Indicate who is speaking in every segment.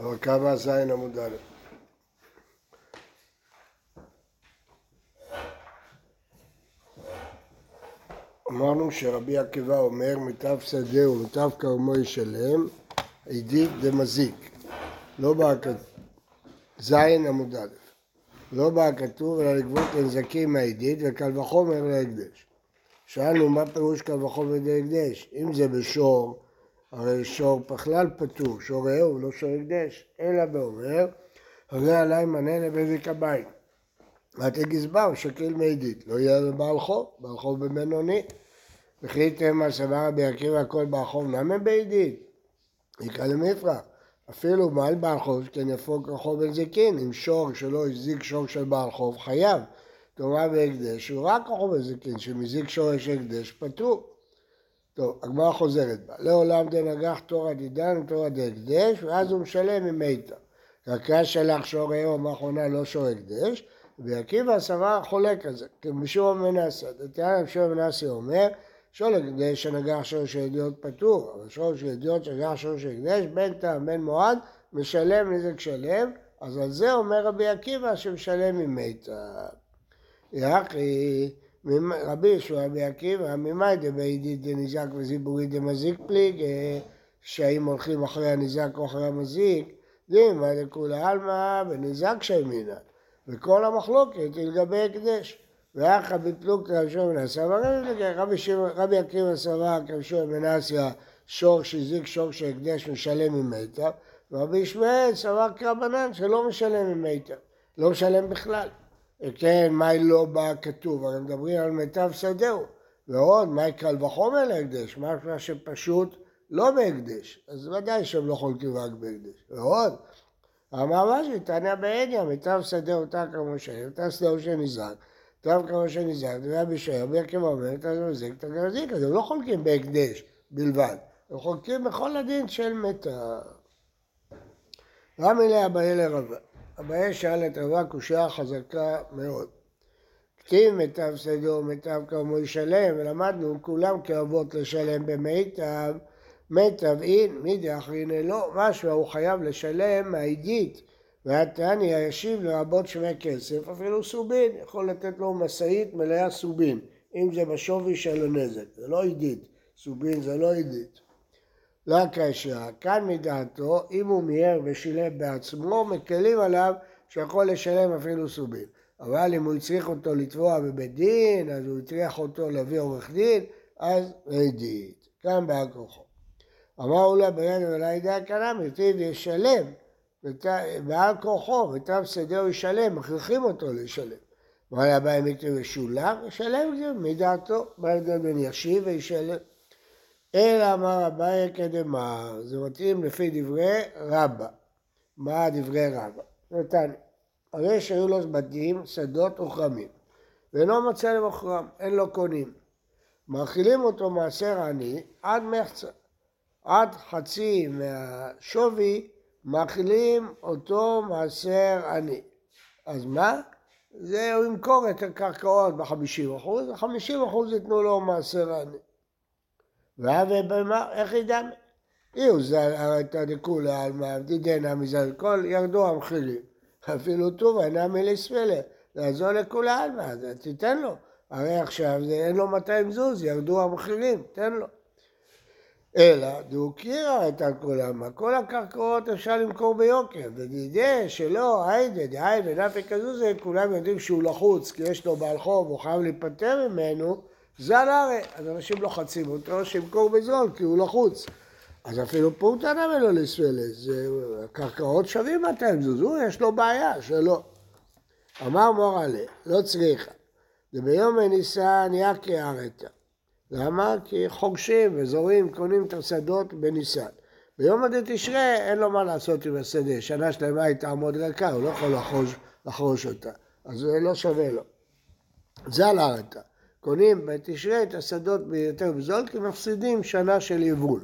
Speaker 1: אבל כמה זין עמוד א'. אמרנו שרבי עקיבא אומר מיטב שדה ומיטב כרמו ישלם עידית דמזיק. לא בא כתוב זין עמוד א' לא בא כתוב אלא לגבות לנזקים מהעידית וקל וחומר להקדש. שאלנו מה פירוש קל וחומר להקדש? אם זה בשור הרי שור בכלל פטור, שור רעהו לא שור הקדש, אלא באומר, הרי עלי מנה לבזק הבית. רק לגזבר שקיל מעידית, לא יהיה לבעל חוב, בעל חוב בבינוני. וכי תמה סבר רבי עקיבא הכל בעל חוב נמי בעידית, יקרא למפרח. אפילו מעל בעל חוב שכן יפוג רחוב בנזיקין, אם שור שלא הזיק שור של בעל חוב חייב. תורה בהקדש הוא רק רחוב בנזיקין, שמזיק שור יש הקדש פטור. טוב, הגמרא חוזרת בה. לעולם דנגח תורא דידן ותורא דהקדש, ואז הוא משלם עם מיתא. רק שלח שור היום האחרונה לא שור הקדש, ועקיבא סבר חולק על זה, כי משום מנסה. דתיאן משום מנסה אומר, שור הקדש שנגח שור של ידיעות פטור, אבל שור של ידיעות שנגח שור של הקדש, בין טעם בין מועד, משלם נזק שלם, אז על זה אומר רבי עקיבא שמשלם עם מיתא. יחי רבי ישוע רבי עקיבא, ממאי דבעידית דנזק וזיבורי דמזיק פליג, אה, שהאם הולכים אחרי הנזק או אחרי המזיק, דימה לכולי עלמא ונזק שיימינא. וכל המחלוקת היא לגבי הקדש. ואחא בפלוגתא רבי מנסיה, רבי עקיבא סבר כרבי מנסיה שור שהזיק שור של הקדש משלם מיתר, ורבי ישמעאל סבר כרבנן שלא משלם מיתר, לא משלם בכלל. כן, מאי לא בא כתוב, הרי מדברים על מיטב שדהו. ועוד, מאי קל וחומר להקדש, משמע שפשוט לא בהקדש, אז ודאי שהם לא חולקים רק בהקדש. ועוד, משהו, תענה בעדיה, מיטב שדהו כמו שאין, מיטב שדהו שנזרק, מיטב כמו שנזרק, היה בשער, בהרכב אומר, אתה מזיק, אתה מזיק, אז הם לא חולקים בהקדש בלבד, הם חולקים בכל הדין של מיטב. רמי לאביי לרבה. אביי שאל את רבה קושייה חזקה מאוד. כתיב מיטב שדו מיטב כרמו ישלם, ולמדנו כולם כאבות לשלם במיטב, מיטב אין, מידי אחריני לא, משהו הוא חייב לשלם מהעידית, והתניא ישיב לרבות שווה כסף, אפילו סובין, יכול לתת לו משאית מלאה סובין, אם זה בשווי של הנזק, זה לא עידית, סובין זה לא עידית. לא הקשה, כאן מדעתו, אם הוא מיהר ושילם בעצמו, מקלים עליו שיכול לשלם אפילו סובין. אבל אם הוא הצריך אותו לתבוע בבית דין, אז הוא הטריח אותו להביא עורך דין, אז עדית. כאן בעל כוחו. אמרו לה ביד ולא ידע כנם, יתיב ישלם, בעל כוחו, ותו שדהו ישלם, מכריחים אותו לשלם. מה היה בהם יקטב ישולם? ישלם מדעתו, מה ההבדל בין ישיב וישלם? אלא אמר אביי כדמר, זה מתאים לפי דברי רבא. מה דברי רבא? נתן, הרי שהיו לו בתים, שדות וכרמים, ואינו מוצא למוכרם, אין לו קונים. מאכילים אותו מעשר עני עד מחצה. עד חצי מהשווי מאכילים אותו מעשר עני. אז מה? זה הוא ימכור את הקרקעות ב-50 אחוז, ו-50 אחוז ייתנו לו מעשר עני. והווה במה, איך ידע? אילו זה את הדכולי עלמא, דידנה מזה כל ירדו המחילים. אפילו טובה אינה מליספלר, לעזור לכולי עלמא, תיתן לו. הרי עכשיו זה, אין לו 200 זוז, ירדו המחילים, תן לו. אלא דהוקירה את עלמא, כל הקרקעות אפשר למכור ביוקר, ודידי שלא, היידה, דהי ונפי כזוזה, כולם יודעים שהוא לחוץ, כי יש לו בעל חוב, הוא חייב להיפטר ממנו, זל הרי, אז אנשים לוחצים אותו שימכור בזול כי הוא לחוץ. אז אפילו פורטנה ולא לספלס, הקרקעות שווים 200 זוזו, יש לו בעיה שלא. אמר מורלה, לא צריכה. וביום הניסן יקי ארתה. למה? כי חוגשים וזורים, קונים את השדות בניסן. ביום עדי תשרה אין לו מה לעשות עם השדה, שנה שלמה היא תעמוד ריקה, הוא לא יכול לחרוש, אותה, אז זה לא שווה לו. זה על ארתה. קונים בתשרי את השדות ביותר בזול כי מפסידים שנה של יבול.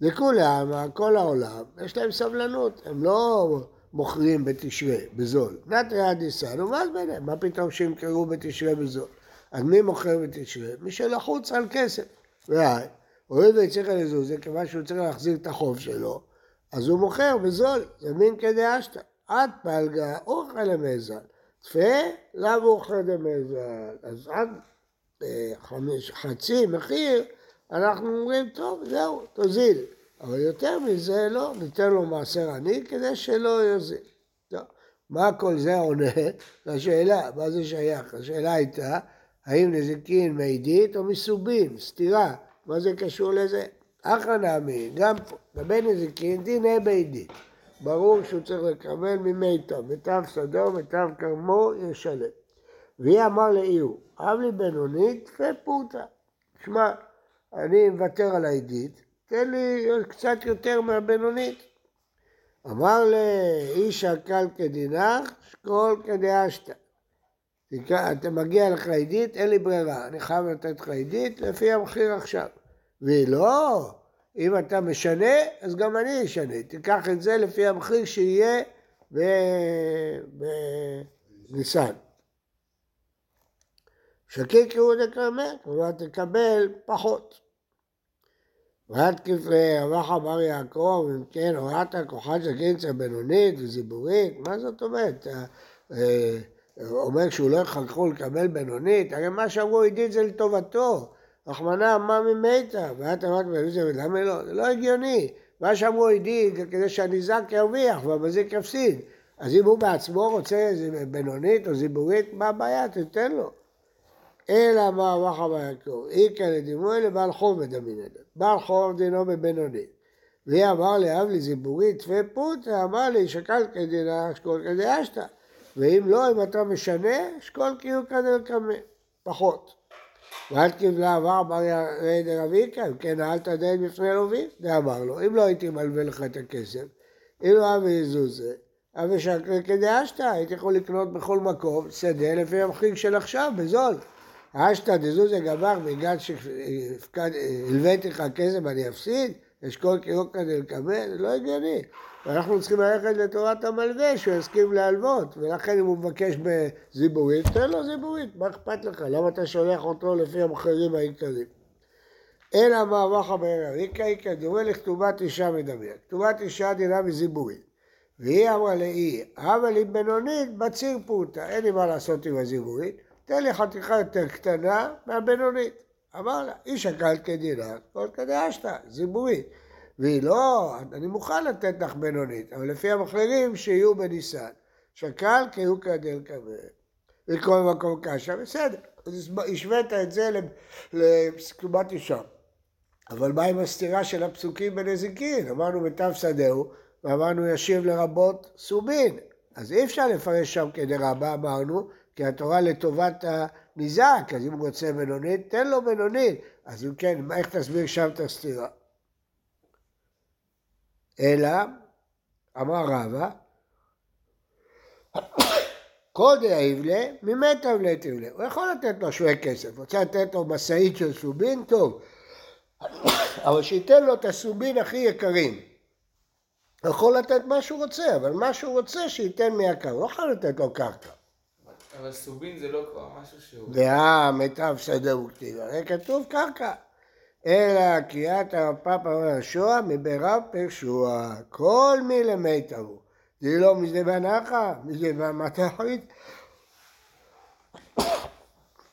Speaker 1: לכולם, כל העולם, יש להם סבלנות, הם לא מוכרים בתשרי בזול. נתרי הדיסן, ואז ביניהם, מה פתאום שימכרו בתשרי בזול? אז מי מוכר בתשרי? מי שלחוץ על כסף. והי, הוריד ויצריך לזוז, כיוון שהוא צריך להחזיר את החוב שלו, אז הוא מוכר בזול, זה מין כדאשתא. עד פלגה אוכל למזל. אוכל למזל. אז עד אה, חמש, חצי מחיר, אנחנו אומרים, טוב, זהו, תוזיל. אבל יותר מזה, לא, ניתן לו מעשר עני כדי שלא יוזיל. מה כל זה עונה לשאלה, מה זה שייך? השאלה הייתה, האם נזיקין מעידית או מסובין, סתירה, מה זה קשור לזה? אחא נעמי, גם פה, לגבי נזיקין דיני בעידית. ברור שהוא צריך לקבל ממיתו, מיטב שדו, מיטב כרמו, ישלם. והיא אמר לאיהו, אב לי בינונית ופוטה. שמע, אני מוותר על העידית, תן לי קצת יותר מהבינונית. אמר לאיש הקל כדינך, שקול כדאשתא. אתה מגיע לך עידית, אין לי ברירה, אני חייב לתת לך עידית לפי המחיר עכשיו. והיא לא, אם אתה משנה, אז גם אני אשנה. תיקח את זה לפי המחיר שיהיה בניסן. שקיק הוא דקרמל, כלומר תקבל פחות. ועד כפרי רבח אמר יעקב, אם כן, הורדת כוחת של קינצה בינונית וזיבורית, מה זאת אומרת? אה, אומר שהוא לא יכלכו לקבל בינונית, הרי מה שאמרו עידית זה לטובתו. רחמנא אמר ממתה, ואת אמרת בזה, למה לא? זה לא הגיוני. מה שאמרו זה כדי שהניזק ירוויח והמזיק יפסיד. אז אם הוא בעצמו רוצה בינונית או זיבורית, מה הבעיה? תתן לו. אלא מה אמר רבי יעקב, איכא לדימוי לבעל חוב מדמינן. בעל חוב דינו בבינונית. והיא אמר לי, אב לי זיבורית תפה פוטה, אמר לי, שקל כדינה, אשכול כדאשתא. ואם לא, אם אתה משנה, אשכול כאילו כדלקמא, פחות. ואל קיבלה עבר בר ירא דרביקה, אם כן אל תדל בפני לווים, ואמר לו, אם לא הייתי מלווה לך את הכסף, אם לא אבי יזוזה, אבי שקל כדאשתא, הייתי יכול לקנות בכל מקום שדה לפי המחיר של עכשיו, בזול. אשתא דזוזה גבר בגלל שהלוויתי לך כסף אני אפסיד? אשכול דלקבל? זה לא הגיוני. ואנחנו צריכים ללכת לתורת המלווה שהוא יסכים להלוות, ולכן אם הוא מבקש בזיבורית, תן לו זיבורית, מה אכפת לך? למה אתה שולח אותו לפי המחירים העיקריים? אלא מה אמר בערב, איכא איכא דומה לכתובת אישה מדבר. כתובת אישה דינה מזיבורית. והיא אמרה לאי, אבל היא בינונית בציר פוטה, אין לי מה לעשות עם הזיבורית. תן לי חתיכה יותר קטנה מהבינונית. לה, איש הקל כדינה, כל כדאשתא, זיבורית. והיא לא, אני מוכן לתת לך בינונית, אבל לפי המחלירים שיהיו בניסן. שקל כהוא כדל כבד. וכל מקום קשה, בסדר. אז השווית את זה לתקומת אישה. אבל מה עם הסתירה של הפסוקים בנזיקין? אמרנו בתו שדהו, ואמרנו ישיב לרבות סובין. אז אי אפשר לפרש שם כדרבה, אמרנו, כי התורה לטובת הניזק, אז אם הוא רוצה בינונית, תן לו בינונית. אז אם כן, איך תסביר שם את הסתירה? אלא, אמר רבא, קודי היבלה, ממת אבלה תבלה. הוא יכול לתת לו שווה כסף, רוצה לתת לו משאית של סובין, טוב. אבל שייתן לו את הסובין הכי יקרים. הוא יכול לתת מה שהוא רוצה, אבל מה שהוא רוצה שייתן מיקר, הוא לא יכול לתת לו קרקע.
Speaker 2: אבל סובין זה לא כבר משהו שהוא...
Speaker 1: דעה מיטב סדר וכתיב, הרי כתוב קרקע. אלא קריאת הרפ"פ השועה מברב פרשועה, כל מי למיטב הוא. זה לא מזה בנחה, מזה במתחית.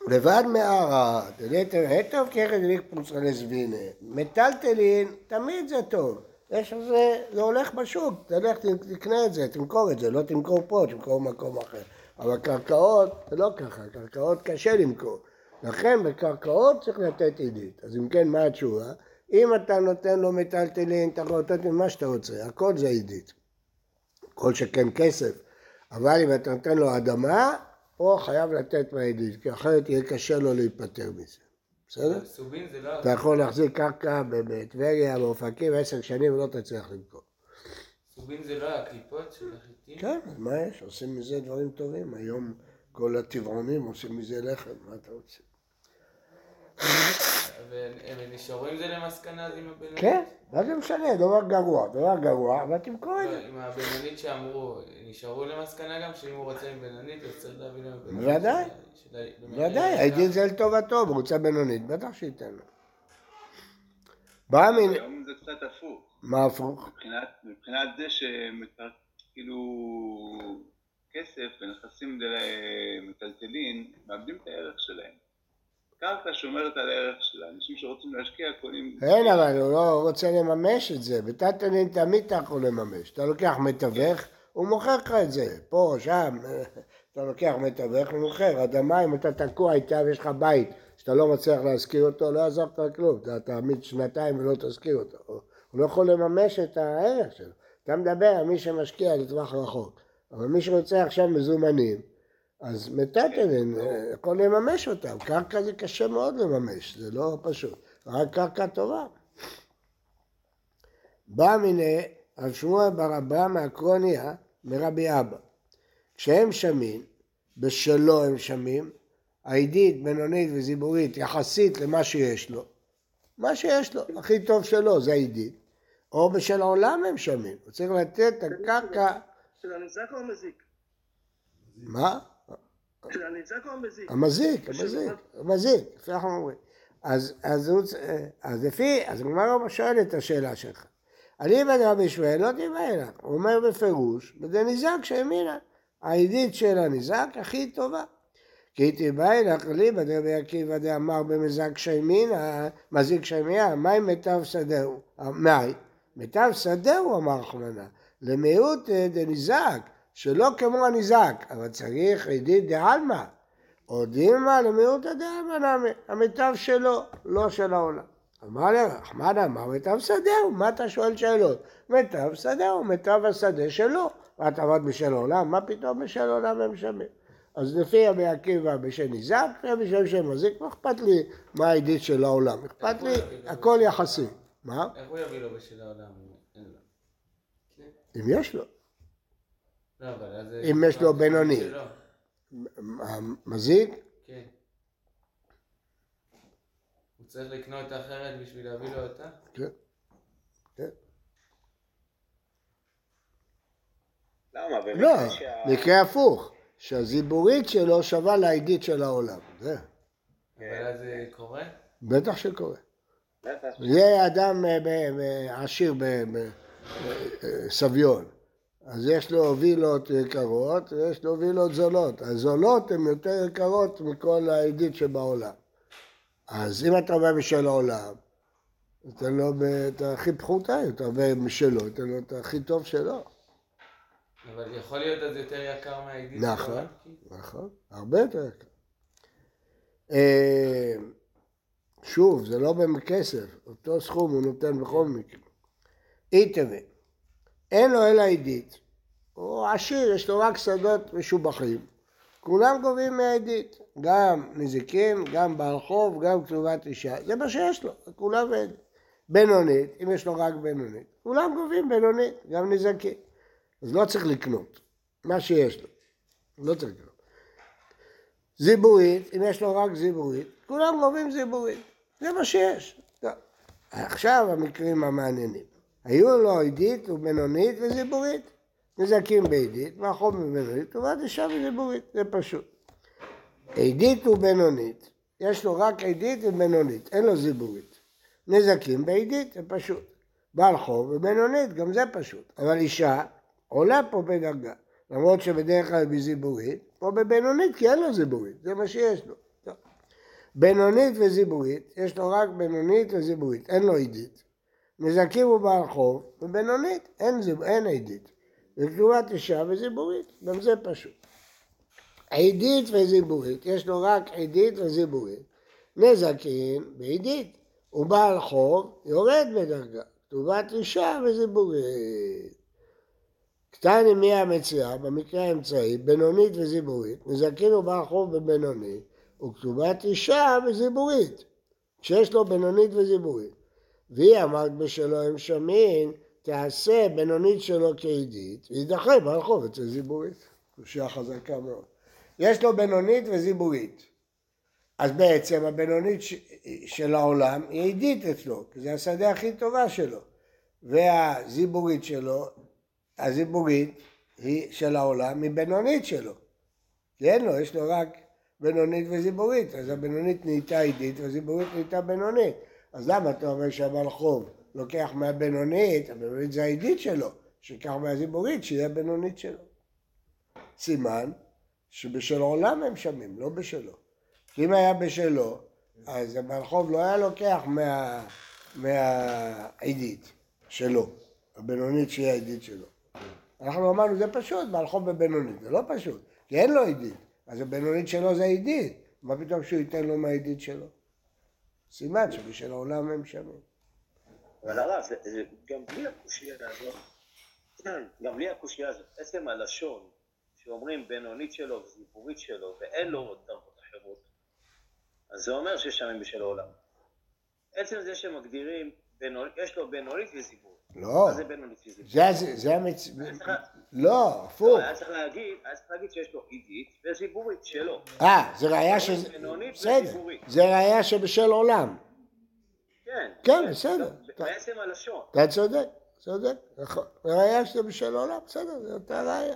Speaker 1: לבד מערה, דליתר היטב ככד ליק פוצה לזבינה. מטלטלין, תמיד זה טוב. יש לזה, זה הולך בשוק, תלך תקנה את זה, תמכור את זה, לא תמכור פה, תמכור במקום אחר. אבל קרקעות זה לא ככה, קרקעות קשה למכור. לכן בקרקעות צריך לתת עידית. אז אם כן, מה התשובה? אם אתה נותן לו מטלטלין, אתה יכול לתת מה שאתה רוצה, הכל זה עידית. כל שכן כסף. אבל אם אתה נותן לו אדמה, פה חייב לתת מהעידית, כי אחרת יהיה קשה לו להיפטר מזה. בסדר?
Speaker 2: לא...
Speaker 1: אתה יכול להחזיק קרקע בטבריה, באופקים, עשר שנים ולא תצליח למכור.
Speaker 2: סובין זה לא הקליפות של החיטים?
Speaker 1: כן, מה יש? עושים מזה דברים טובים. היום כל הטבעונים עושים מזה לחם, מה אתה רוצה?
Speaker 2: והם נשארו עם זה למסקנה עם הבינונית?
Speaker 1: כן, מה זה משנה? דבר גרוע, דבר גרוע, אבל תמכור את
Speaker 2: לא,
Speaker 1: זה.
Speaker 2: עם הבינונית שאמרו, נשארו למסקנה גם שאם הוא רוצה עם בינונית, אז צריך להביא להם בינונית.
Speaker 1: בוודאי.
Speaker 2: של ה- של ה-
Speaker 1: ודאי, העדין זה לטובתו, הוא רוצה בינונית, בטח שייתן לו. בא מן...
Speaker 3: היום זה קצת הפוך.
Speaker 1: מה הפוך?
Speaker 3: מבחינת, מבחינת זה שכאילו כסף ונכסים מטלטלים מאבדים את הערך שלהם. קרקע שומרת על הערך שלה, אנשים שרוצים להשקיע קונים...
Speaker 1: אין, אבל הוא לא רוצה לממש את זה. בטלטלין תמיד אתה יכול לממש. אתה לוקח מתווך, הוא מוכר לך את זה. פה, שם, אתה לוקח מתווך, הוא מוכר. אדמה, אם אתה תקוע איתה ויש לך בית שאתה לא מצליח להשכיר אותו, לא יעזור לך כלום. אתה תעמיד שנתיים ולא תשכיר אותו. הוא לא יכול לממש את הערך שלו. אתה מדבר על מי שמשקיע לטווח רחוק. אבל מי שרוצה עכשיו מזומנים, אז מטאטלין יכול לממש אותם. קרקע זה קשה מאוד לממש, זה לא פשוט. רק קרקע טובה. בא מיני רב שמואל בר אבא מהקרוניה מרבי אבא. כשהם שמים, בשלו הם שמים, העידית, בינונית וזיבורית יחסית למה שיש לו. מה שיש לו, הכי טוב שלו זה העידית. או בשל העולם הם שמים, הוא צריך לתת את הקרקע...
Speaker 4: של הניזק או המזיק?
Speaker 1: מה?
Speaker 4: של הניזק או המזיק?
Speaker 1: המזיק, המזיק, המזיק, לפי אנחנו אומרים. אז, אז, הוא, אז לפי, אז הגמרא שואל את השאלה שלך. אני בן רבי שמואל לא תיבא לך, הוא אומר בפירוש, וזה ניזק שהאמינה, העידית של הניזק הכי טובה. כי תיבא לך לי בדרבי עקיבא דאמר במזק שיימינא, מזיק שיימינא, מהי מיטב שדהו? מהי? מיטב שדהו אמר חמנה, למיעוט דניזק, שלא כמו הניזק, אבל צריך עידית דעלמא, או דילמה למיעוט הדעלמא נמי, המיטב שלו, לא של העולם. אמר לי, אחמדה, מה מיטב שדהו? מה אתה שואל שאלות? מיטב שדהו, מיטב השדה שלו. ואת עבד בשל העולם? מה פתאום בשל העולם הם שמים? אז לפי רבי עקיבא בשל ניזק, ובשל שם מזיק, מה אכפת לי מה העדית של העולם? אכפת לי, הכל יחסי. מה?
Speaker 2: איך הוא יביא לו בשל העולם? לו.
Speaker 1: אם יש לו.
Speaker 2: לא.
Speaker 1: אם יש לו בינוני. מזיק?
Speaker 2: כן. הוא צריך לקנות אחרת בשביל להביא לו אותה?
Speaker 1: כן. כן.
Speaker 3: למה?
Speaker 1: לא,
Speaker 3: שה-
Speaker 1: מקרה הפוך, שהזיבורית שלו שווה לעדית של העולם. זה,
Speaker 2: אבל אז זה קורה?
Speaker 1: בטח שקורה. זה אדם אה, עשיר בסביון, אז יש לו וילות יקרות ויש לו וילות זולות. הזולות הן יותר יקרות מכל העדית שבעולם. אז אם אתה אומר בשל העולם, תן לו ב- את הכי פחותה, אתה אומר משלו, תן לו את הכי טוב שלו.
Speaker 2: אבל יכול להיות אז יותר יקר מהעידית
Speaker 1: נכון. נכון, הרבה יותר יקר. שוב, זה לא בכסף, אותו סכום הוא נותן בכל מקרה. אי תווה, אין לו אלא עידית, הוא עשיר, יש לו רק שדות משובחים, כולם גובים מהעידית, גם נזיקין, גם בעל חוב, גם כתובת אישה, זה מה שיש לו, כולם עד. בינונית, אם יש לו רק בינונית, כולם גובים בינונית, גם נזיקין. אז לא צריך לקנות, מה שיש לו, לא צריך לקנות. זיבורית, אם יש לו רק זיבורית, כולם גובים זיבורית, זה מה שיש. טוב. עכשיו המקרים המעניינים. היו לו עידית ובינונית וזיבורית. נזקים בעידית, והחום בבינונית, טובת אישה וזיבורית, זה פשוט. עידית ובינונית, יש לו רק עידית ובינונית, אין לו זיבורית. נזקים בעידית, זה פשוט. בעל חוב ובינונית, גם זה פשוט. אבל אישה עולה פה בדרגה. למרות שבדרך כלל בזיבורית, פה בבינונית, כי אין לו זיבורית, זה מה שיש לו. בינונית וזיבורית, יש לו רק בינונית וזיבורית, אין לו עידית. נזקים הוא בעל חוב, ובינונית אין, זיב, אין עידית. וכתובת אישה וזיבורית, גם זה פשוט. עידית וזיבורית, יש לו רק עידית וזיבורית. נזקין בעידית, הוא בעל חוב, יורד בדרגה. כתובת אישה וזיבורית. קטן מי המציאה, במקרה האמצעי, בינונית וזיבורית, נזקין הוא בעל חוב בבינונית, וכתובת אישה וזיבורית, שיש לו בינונית וזיבורית. והיא אמרת בשלו הם שמין, תעשה בינונית שלו כעידית, וידחה בעל חוב אצל זיבורית. קושייה חזקה מאוד. יש לו בינונית וזיבורית. אז בעצם הבינונית. של העולם היא עידית אצלו, כי זה השדה הכי טובה שלו. והזיבורית שלו, הזיבורית היא של העולם היא בינונית שלו. כי אין לו, יש לו רק בינונית וזיבורית, אז הבינונית נהייתה עידית והזיבורית נהייתה בינונית. אז למה אתה אומר שהבעל חוב לוקח מהבינונית, הבינונית זה העידית שלו, שיקח מהזיבורית, שיהיה הבינונית שלו. סימן שבשל עולם הם שמים, לא בשלו. כי אם היה בשלו, אז הבעל חוב לא היה לוקח מה, מהעידית שלו, הבינונית שהיא העידית שלו. אנחנו אמרנו, זה פשוט, בעל חוב בבינונית, זה לא פשוט, כי אין לו עידית, אז הבינונית שלו זה עידית, מה פתאום שהוא ייתן לו מהעידית שלו? סימן שבשל העולם הם שמים.
Speaker 5: אבל הרב, גם בלי הקושייה הזאת, גם בלי הקושייה הזאת, עצם הלשון, שאומרים בינונית שלו וזיבורית שלו, ואין לו עוד דרגות אחרות, אז זה אומר שיש שם בשל העולם. עצם זה שמגדירים, יש לו בינונית וזיבורית.
Speaker 1: לא,
Speaker 5: מה זה בינונית וזיבורית?
Speaker 1: זה, זה, זה המצ...
Speaker 5: היה צריך-
Speaker 1: לא,
Speaker 5: לא,
Speaker 1: הפוך.
Speaker 5: היה צריך להגיד, היה צריך להגיד שיש לו עידית וזיבורית שלו.
Speaker 1: אה, זה ראייה שזה...
Speaker 5: בינונית
Speaker 1: בסדר. זה ראייה שבשל עולם.
Speaker 5: כן.
Speaker 1: כן, בסדר.
Speaker 5: לא, בעצם הלשון.
Speaker 1: אתה צודק, צודק, נכון. ראייה שזה בשל עולם, בסדר, זו אותה ראייה.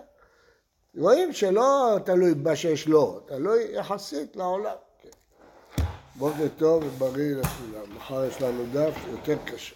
Speaker 1: רואים שלא תלוי בשש לו, תלוי יחסית לעולם. כן. בוקר טוב ובריא לכולם. מחר יש לנו דף יותר קשה.